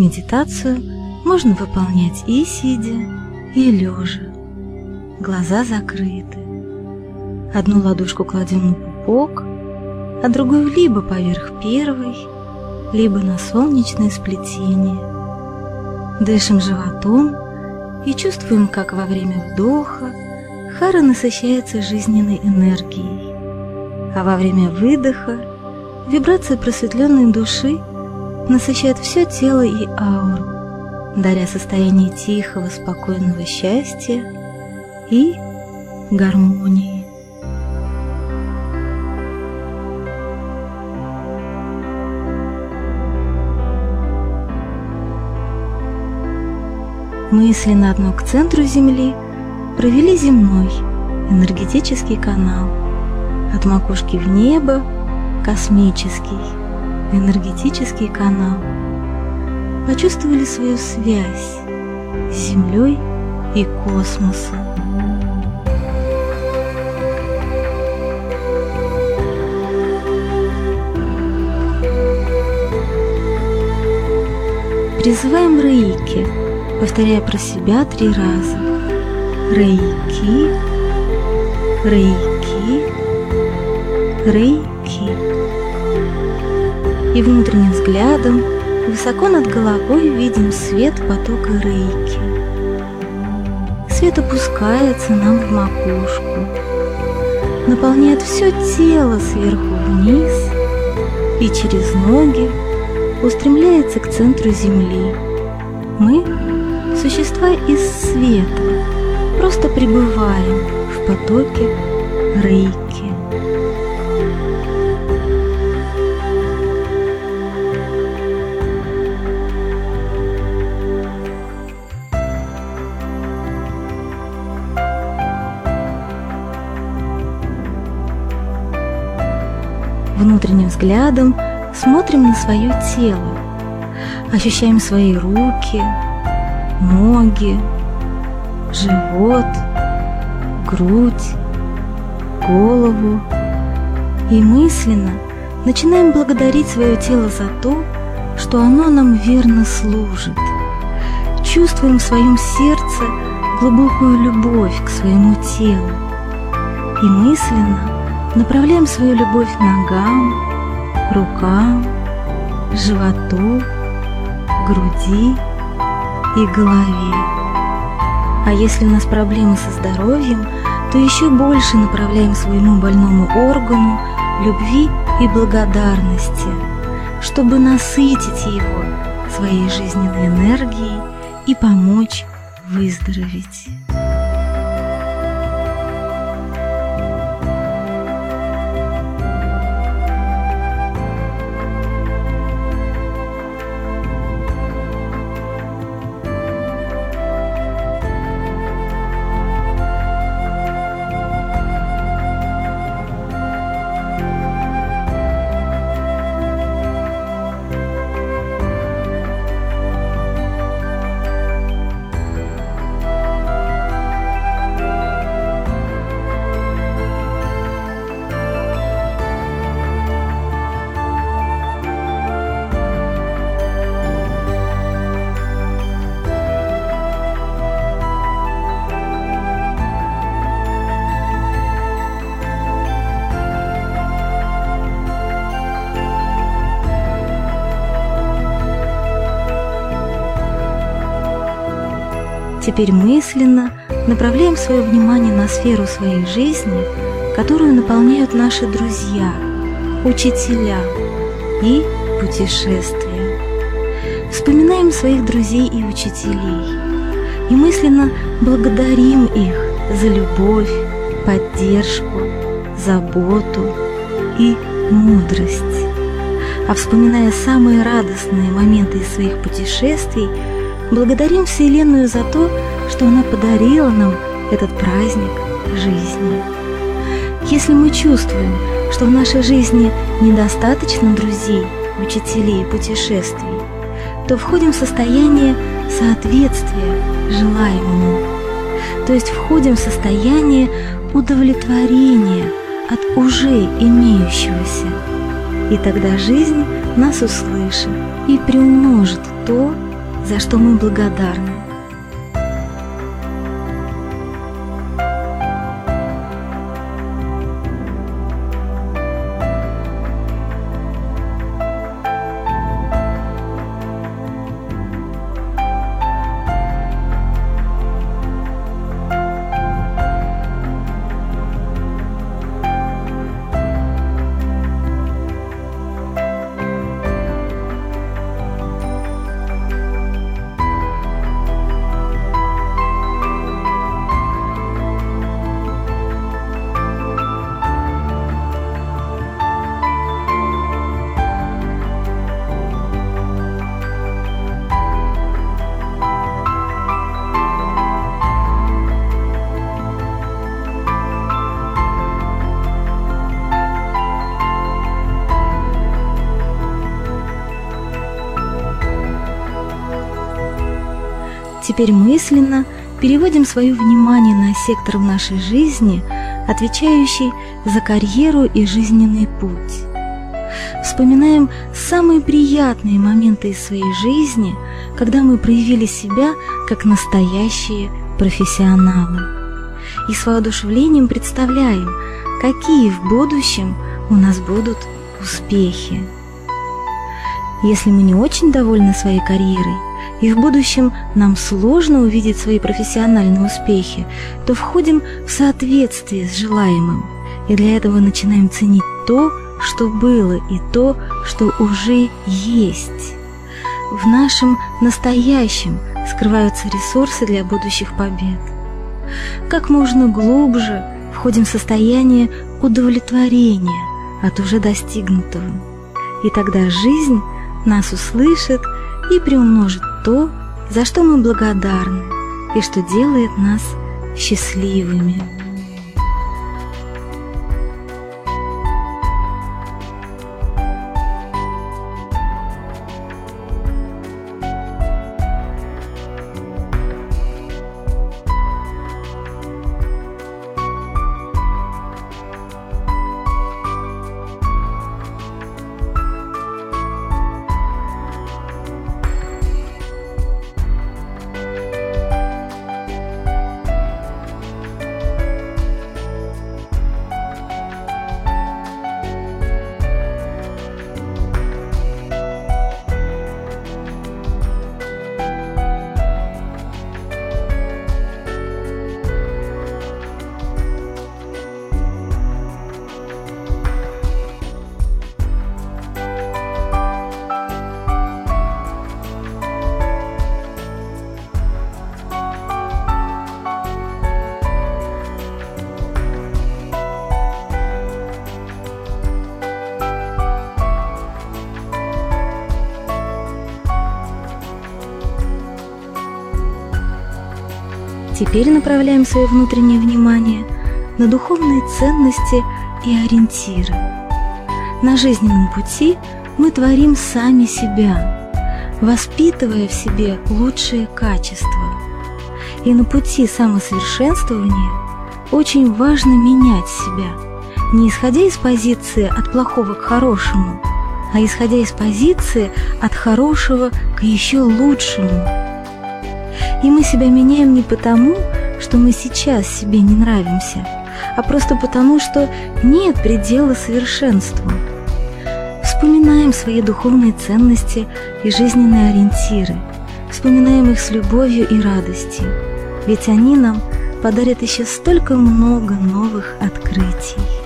Медитацию можно выполнять и сидя, и лежа. Глаза закрыты. Одну ладошку кладем на пупок, а другую либо поверх первой, либо на солнечное сплетение. Дышим животом и чувствуем, как во время вдоха Хара насыщается жизненной энергией, а во время выдоха вибрация просветленной души насыщает все тело и ауру, даря состояние тихого, спокойного счастья и гармонии. мысленно одно к центру Земли провели земной энергетический канал от макушки в небо космический энергетический канал почувствовали свою связь с Землей и космосом. Призываем Рейки – повторяя про себя три раза. Рейки, рейки, рейки. И внутренним взглядом высоко над головой видим свет потока рейки. Свет опускается нам в макушку, наполняет все тело сверху вниз и через ноги устремляется к центру Земли. Мы существа из света, просто пребываем в потоке рейки. Внутренним взглядом смотрим на свое тело, ощущаем свои руки, ноги, живот, грудь, голову. И мысленно начинаем благодарить свое тело за то, что оно нам верно служит. Чувствуем в своем сердце глубокую любовь к своему телу. И мысленно направляем свою любовь ногам, рукам, животу, груди и голове. А если у нас проблемы со здоровьем, то еще больше направляем своему больному органу любви и благодарности, чтобы насытить его своей жизненной энергией и помочь выздороветь. Теперь мысленно направляем свое внимание на сферу своей жизни, которую наполняют наши друзья, учителя и путешествия. Вспоминаем своих друзей и учителей и мысленно благодарим их за любовь, поддержку, заботу и мудрость. А вспоминая самые радостные моменты из своих путешествий – Благодарим Вселенную за то, что она подарила нам этот праздник жизни. Если мы чувствуем, что в нашей жизни недостаточно друзей, учителей, путешествий, то входим в состояние соответствия желаемому, то есть входим в состояние удовлетворения от уже имеющегося. И тогда жизнь нас услышит и приумножит то, за что мы благодарны. Теперь мысленно переводим свое внимание на сектор в нашей жизни, отвечающий за карьеру и жизненный путь. Вспоминаем самые приятные моменты из своей жизни, когда мы проявили себя как настоящие профессионалы. И с воодушевлением представляем, какие в будущем у нас будут успехи. Если мы не очень довольны своей карьерой, и в будущем нам сложно увидеть свои профессиональные успехи, то входим в соответствие с желаемым, и для этого начинаем ценить то, что было, и то, что уже есть. В нашем настоящем скрываются ресурсы для будущих побед. Как можно глубже входим в состояние удовлетворения от уже достигнутого, и тогда жизнь нас услышит и приумножит то, за что мы благодарны и что делает нас счастливыми. Теперь направляем свое внутреннее внимание на духовные ценности и ориентиры. На жизненном пути мы творим сами себя, воспитывая в себе лучшие качества. И на пути самосовершенствования очень важно менять себя, не исходя из позиции от плохого к хорошему, а исходя из позиции от хорошего к еще лучшему – и мы себя меняем не потому, что мы сейчас себе не нравимся, а просто потому, что нет предела совершенству. Вспоминаем свои духовные ценности и жизненные ориентиры, вспоминаем их с любовью и радостью, ведь они нам подарят еще столько много новых открытий.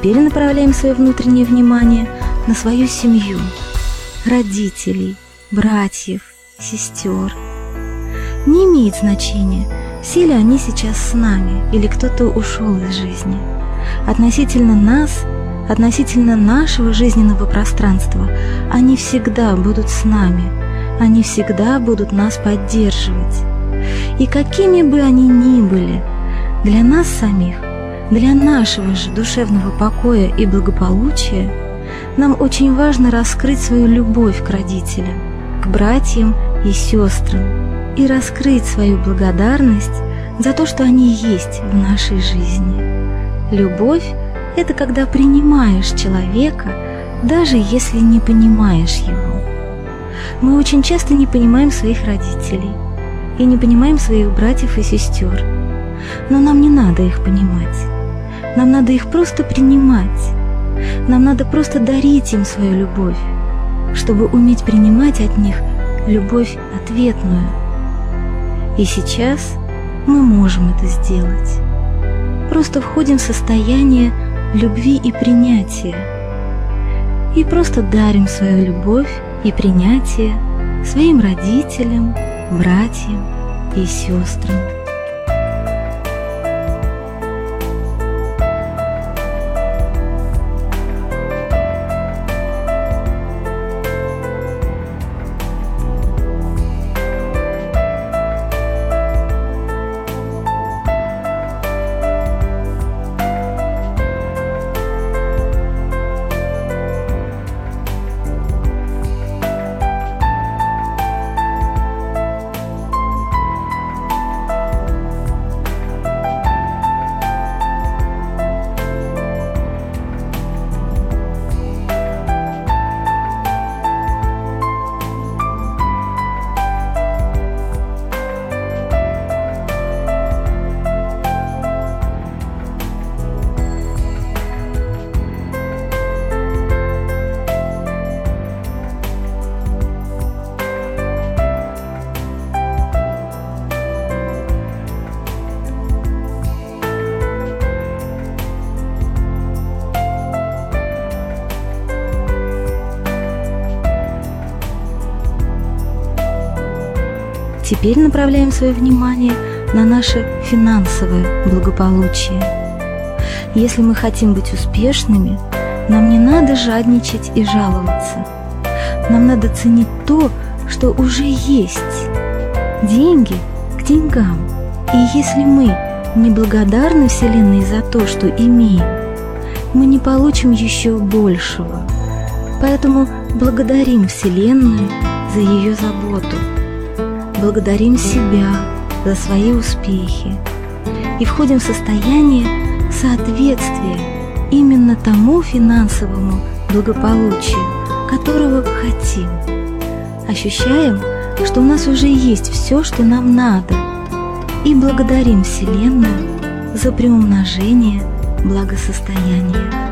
Теперь направляем свое внутреннее внимание на свою семью, родителей, братьев, сестер. Не имеет значения, все ли они сейчас с нами или кто-то ушел из жизни. Относительно нас, относительно нашего жизненного пространства, они всегда будут с нами, они всегда будут нас поддерживать. И какими бы они ни были, для нас самих для нашего же душевного покоя и благополучия нам очень важно раскрыть свою любовь к родителям, к братьям и сестрам и раскрыть свою благодарность за то, что они есть в нашей жизни. Любовь – это когда принимаешь человека, даже если не понимаешь его. Мы очень часто не понимаем своих родителей и не понимаем своих братьев и сестер, но нам не надо их понимать. Нам надо их просто принимать. Нам надо просто дарить им свою любовь, чтобы уметь принимать от них любовь ответную. И сейчас мы можем это сделать. Просто входим в состояние любви и принятия. И просто дарим свою любовь и принятие своим родителям, братьям и сестрам. Теперь направляем свое внимание на наше финансовое благополучие. Если мы хотим быть успешными, нам не надо жадничать и жаловаться. Нам надо ценить то, что уже есть. Деньги к деньгам. И если мы не благодарны Вселенной за то, что имеем, мы не получим еще большего. Поэтому благодарим Вселенную за ее заботу благодарим себя за свои успехи и входим в состояние соответствия именно тому финансовому благополучию, которого хотим. Ощущаем, что у нас уже есть все, что нам надо, и благодарим Вселенную за приумножение благосостояния.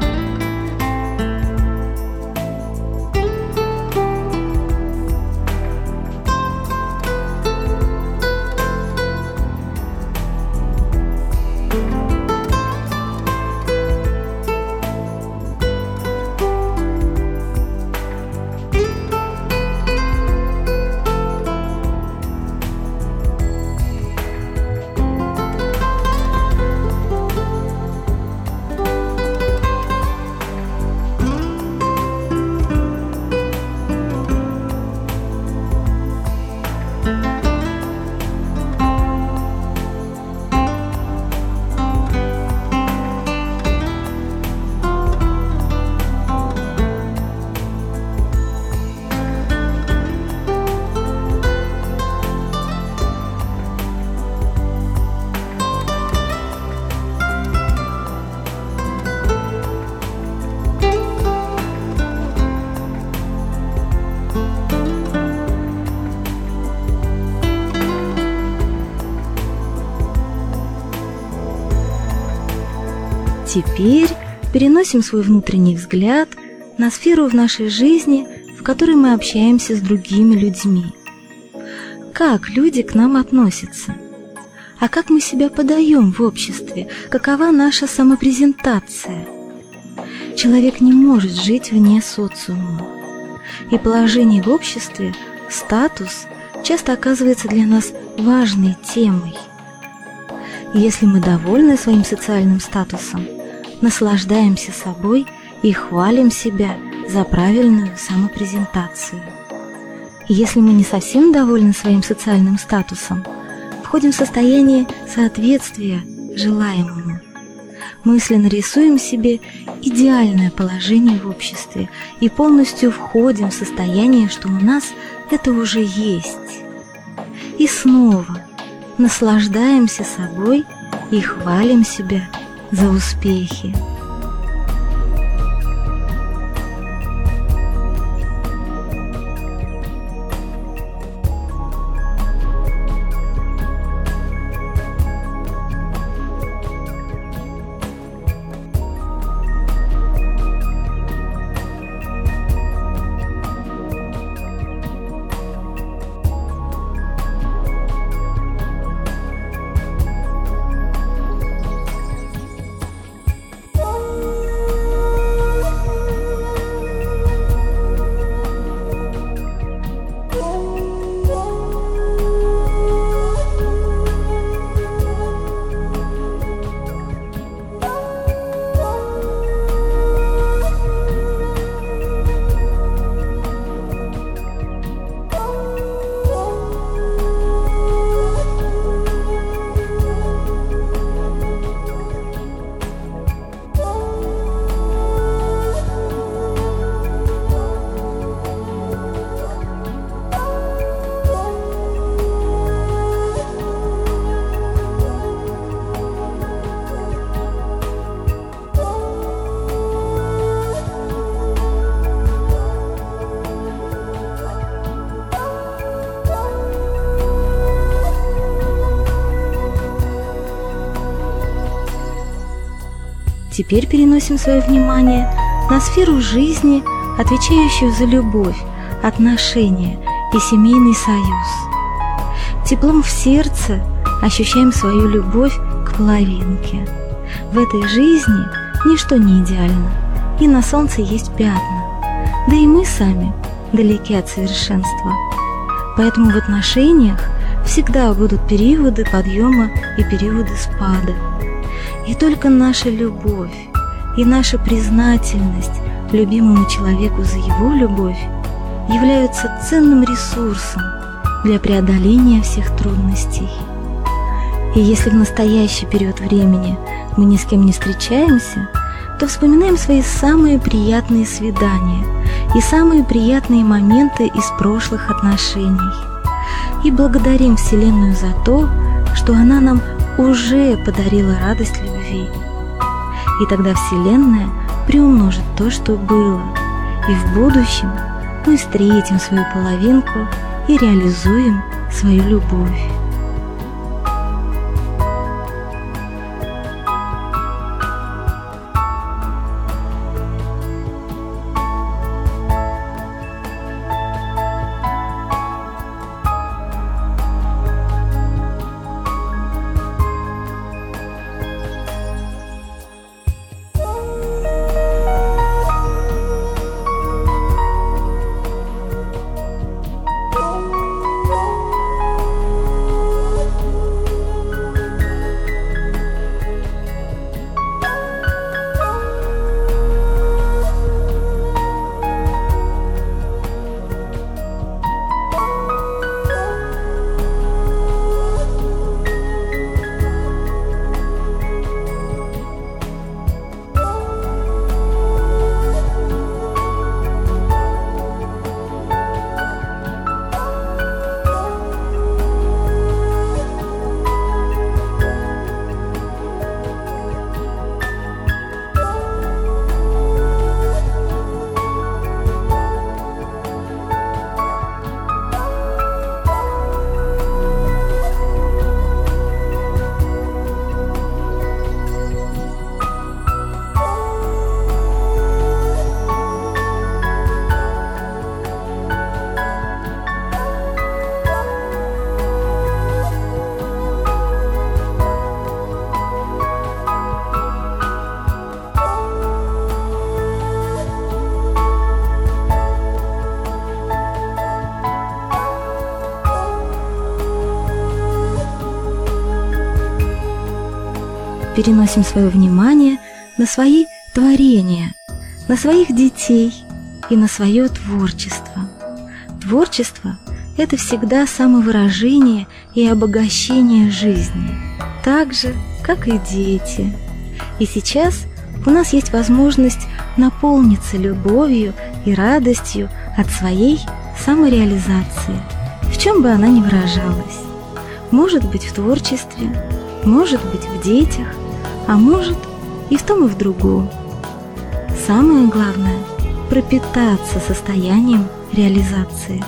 Теперь переносим свой внутренний взгляд на сферу в нашей жизни, в которой мы общаемся с другими людьми. Как люди к нам относятся? А как мы себя подаем в обществе? Какова наша самопрезентация? человек не может жить вне социума. И положение в обществе, статус, часто оказывается для нас важной темой. Если мы довольны своим социальным статусом, наслаждаемся собой и хвалим себя за правильную самопрезентацию. Если мы не совсем довольны своим социальным статусом, входим в состояние соответствия желаемому. Мысленно рисуем себе идеальное положение в обществе и полностью входим в состояние, что у нас это уже есть. И снова наслаждаемся собой и хвалим себя за успехи. Теперь переносим свое внимание на сферу жизни, отвечающую за любовь, отношения и семейный союз. Теплом в сердце ощущаем свою любовь к половинке. В этой жизни ничто не идеально, и на солнце есть пятна. Да и мы сами далеки от совершенства. Поэтому в отношениях всегда будут периоды подъема и периоды спада – и только наша любовь и наша признательность любимому человеку за его любовь являются ценным ресурсом для преодоления всех трудностей. И если в настоящий период времени мы ни с кем не встречаемся, то вспоминаем свои самые приятные свидания и самые приятные моменты из прошлых отношений. И благодарим Вселенную за то, что она нам уже подарила радость любви. И тогда Вселенная приумножит то, что было, и в будущем мы встретим свою половинку и реализуем свою любовь. Переносим свое внимание на свои творения, на своих детей и на свое творчество. Творчество – это всегда самовыражение и обогащение жизни, так же, как и дети. И сейчас у нас есть возможность наполниться любовью и радостью от своей самореализации, в чем бы она ни выражалась. Может быть в творчестве, может быть в детях, а может и в том и в другом. Самое главное – пропитаться состоянием реализации.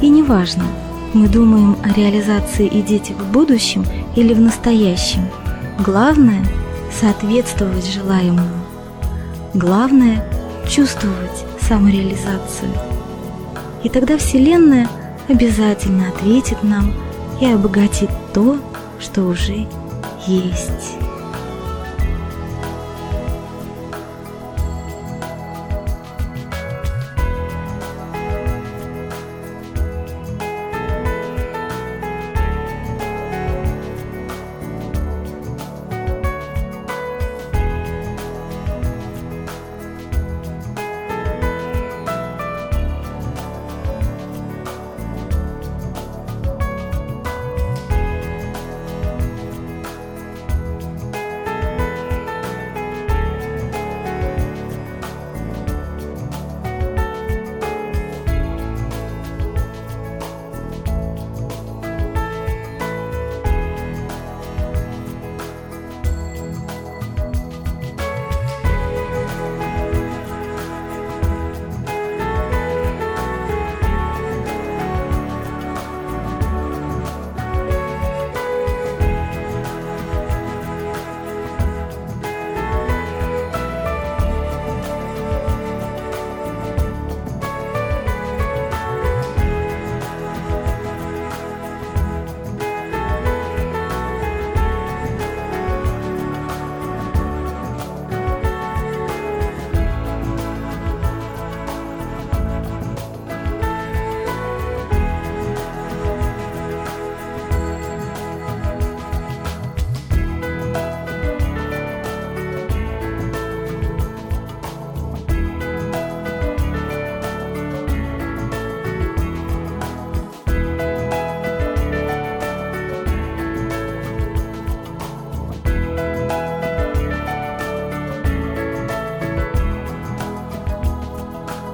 И неважно, мы думаем о реализации и детях в будущем или в настоящем. Главное – соответствовать желаемому. Главное – чувствовать самореализацию. И тогда Вселенная обязательно ответит нам и обогатит то, что уже есть.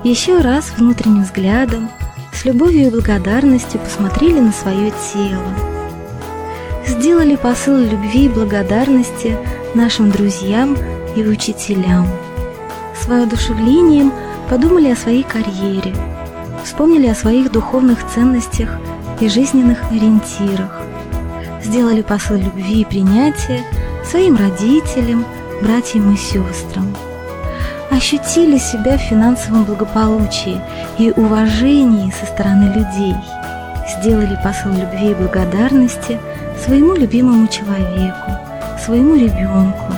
Еще раз внутренним взглядом, с любовью и благодарностью посмотрели на свое тело. Сделали посыл любви и благодарности нашим друзьям и учителям. С воодушевлением подумали о своей карьере, вспомнили о своих духовных ценностях и жизненных ориентирах. Сделали посыл любви и принятия своим родителям, братьям и сестрам ощутили себя в финансовом благополучии и уважении со стороны людей, сделали посыл любви и благодарности своему любимому человеку, своему ребенку,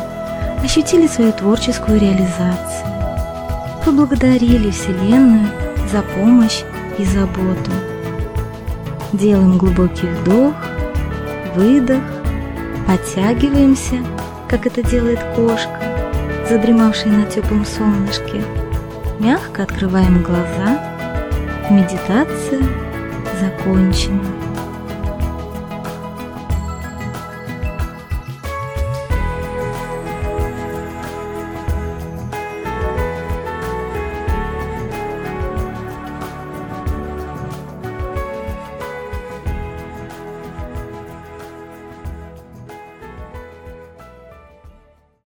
ощутили свою творческую реализацию, поблагодарили Вселенную за помощь и заботу. Делаем глубокий вдох, выдох, подтягиваемся, как это делает кошка, задремавшие на теплом солнышке. Мягко открываем глаза. Медитация закончена.